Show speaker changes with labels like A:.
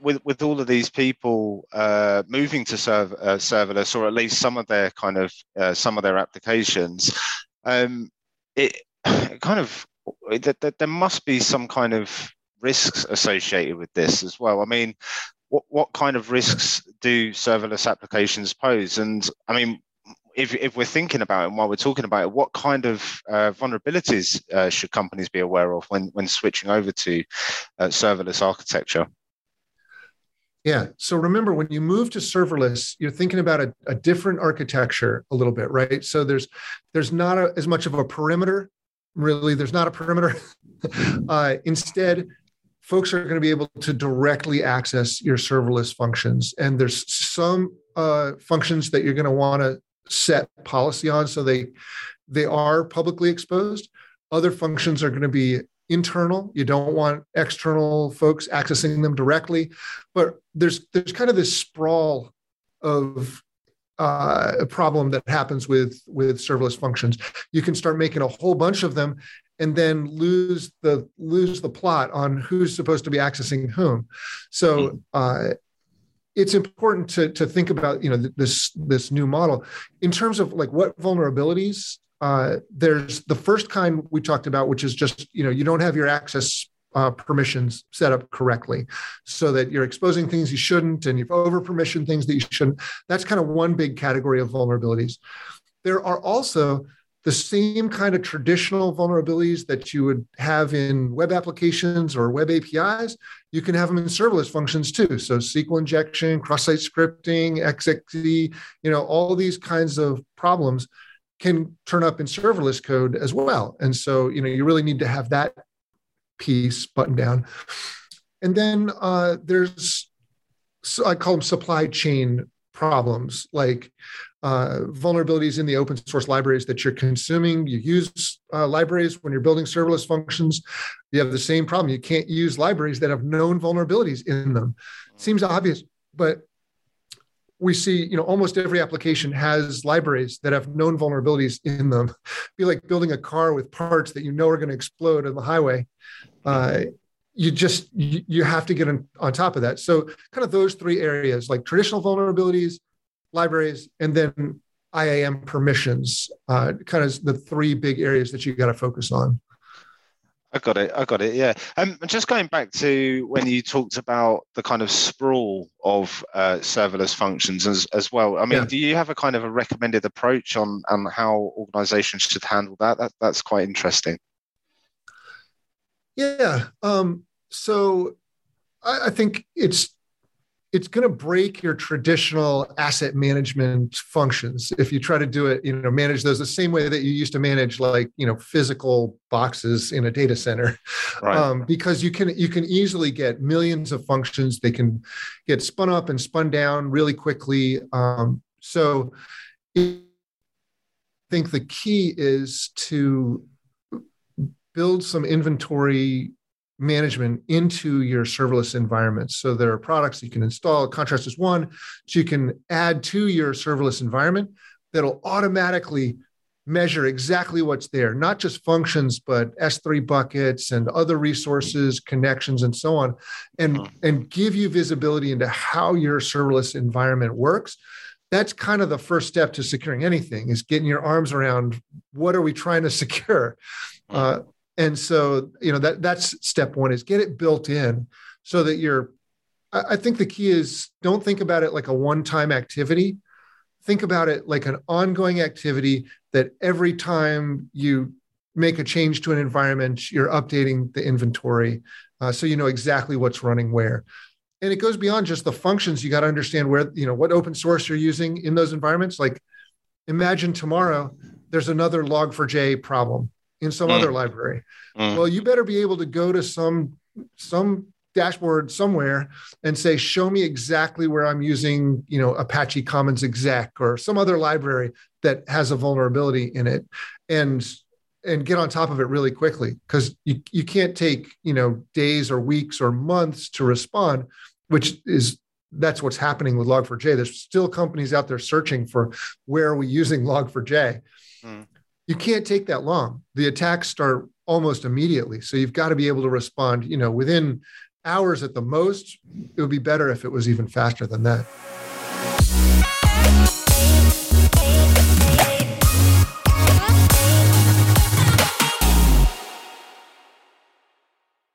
A: with with all of these people uh, moving to serve, uh, serverless, or at least some of their kind of uh, some of their applications, um, it, kind of that there must be some kind of risks associated with this as well. I mean, what what kind of risks do serverless applications pose? And I mean, if, if we're thinking about it and while we're talking about it, what kind of uh, vulnerabilities uh, should companies be aware of when, when switching over to uh, serverless architecture?
B: Yeah. So remember, when you move to serverless, you're thinking about a, a different architecture a little bit, right? So there's there's not a, as much of a perimeter. Really, there's not a perimeter. uh, instead, folks are going to be able to directly access your serverless functions, and there's some uh, functions that you're going to want to set policy on so they they are publicly exposed other functions are going to be internal. You don't want external folks accessing them directly. But there's there's kind of this sprawl of uh, a problem that happens with with serverless functions. You can start making a whole bunch of them and then lose the lose the plot on who's supposed to be accessing whom. So hmm. uh, it's important to to think about you know this this new model. In terms of like what vulnerabilities uh, there's the first kind we talked about which is just you know you don't have your access uh, permissions set up correctly so that you're exposing things you shouldn't and you've over permission things that you shouldn't. That's kind of one big category of vulnerabilities. There are also the same kind of traditional vulnerabilities that you would have in web applications or web APIs, you can have them in serverless functions too. So SQL injection, cross-site scripting, XXE, you know, all these kinds of problems can turn up in serverless code as well. And so, you know, you really need to have that piece buttoned down. And then uh, there's, I call them supply chain problems, like uh, vulnerabilities in the open source libraries that you're consuming. You use uh, libraries when you're building serverless functions. You have the same problem. You can't use libraries that have known vulnerabilities in them. Seems obvious, but we see, you know, almost every application has libraries that have known vulnerabilities in them. Be like building a car with parts that you know are going to explode on the highway. Uh, you just you, you have to get on, on top of that. So, kind of those three areas, like traditional vulnerabilities, libraries, and then IAM permissions, uh, kind of the three big areas that you got to focus on.
A: I got it. I got it. Yeah. Um, just going back to when you talked about the kind of sprawl of uh, serverless functions as, as well. I mean, yeah. do you have a kind of a recommended approach on on how organizations should handle that? that that's quite interesting.
B: Yeah. Um, so I, I think it's it's going to break your traditional asset management functions if you try to do it you know manage those the same way that you used to manage like you know physical boxes in a data center. Right. um, because you can you can easily get millions of functions. They can get spun up and spun down really quickly. Um, so i think the key is to build some inventory management into your serverless environments. So there are products you can install. Contrast is one, so you can add to your serverless environment that'll automatically measure exactly what's there, not just functions, but S3 buckets and other resources, connections, and so on, and, uh-huh. and give you visibility into how your serverless environment works. That's kind of the first step to securing anything is getting your arms around what are we trying to secure. Uh, and so you know that that's step one is get it built in so that you're i think the key is don't think about it like a one-time activity. Think about it like an ongoing activity that every time you make a change to an environment you're updating the inventory uh, so you know exactly what's running where. And it goes beyond just the functions. You got to understand where you know what open source you're using in those environments. Like imagine tomorrow there's another log4j problem in some mm. other library. Mm. Well, you better be able to go to some some dashboard somewhere and say, show me exactly where I'm using, you know, Apache Commons exec or some other library that has a vulnerability in it. And and get on top of it really quickly because you, you can't take you know days or weeks or months to respond which is that's what's happening with log4j there's still companies out there searching for where are we using log4j mm you can't take that long. The attacks start almost immediately. So you've got to be able to respond, you know, within hours at the most. It would be better if it was even faster than that.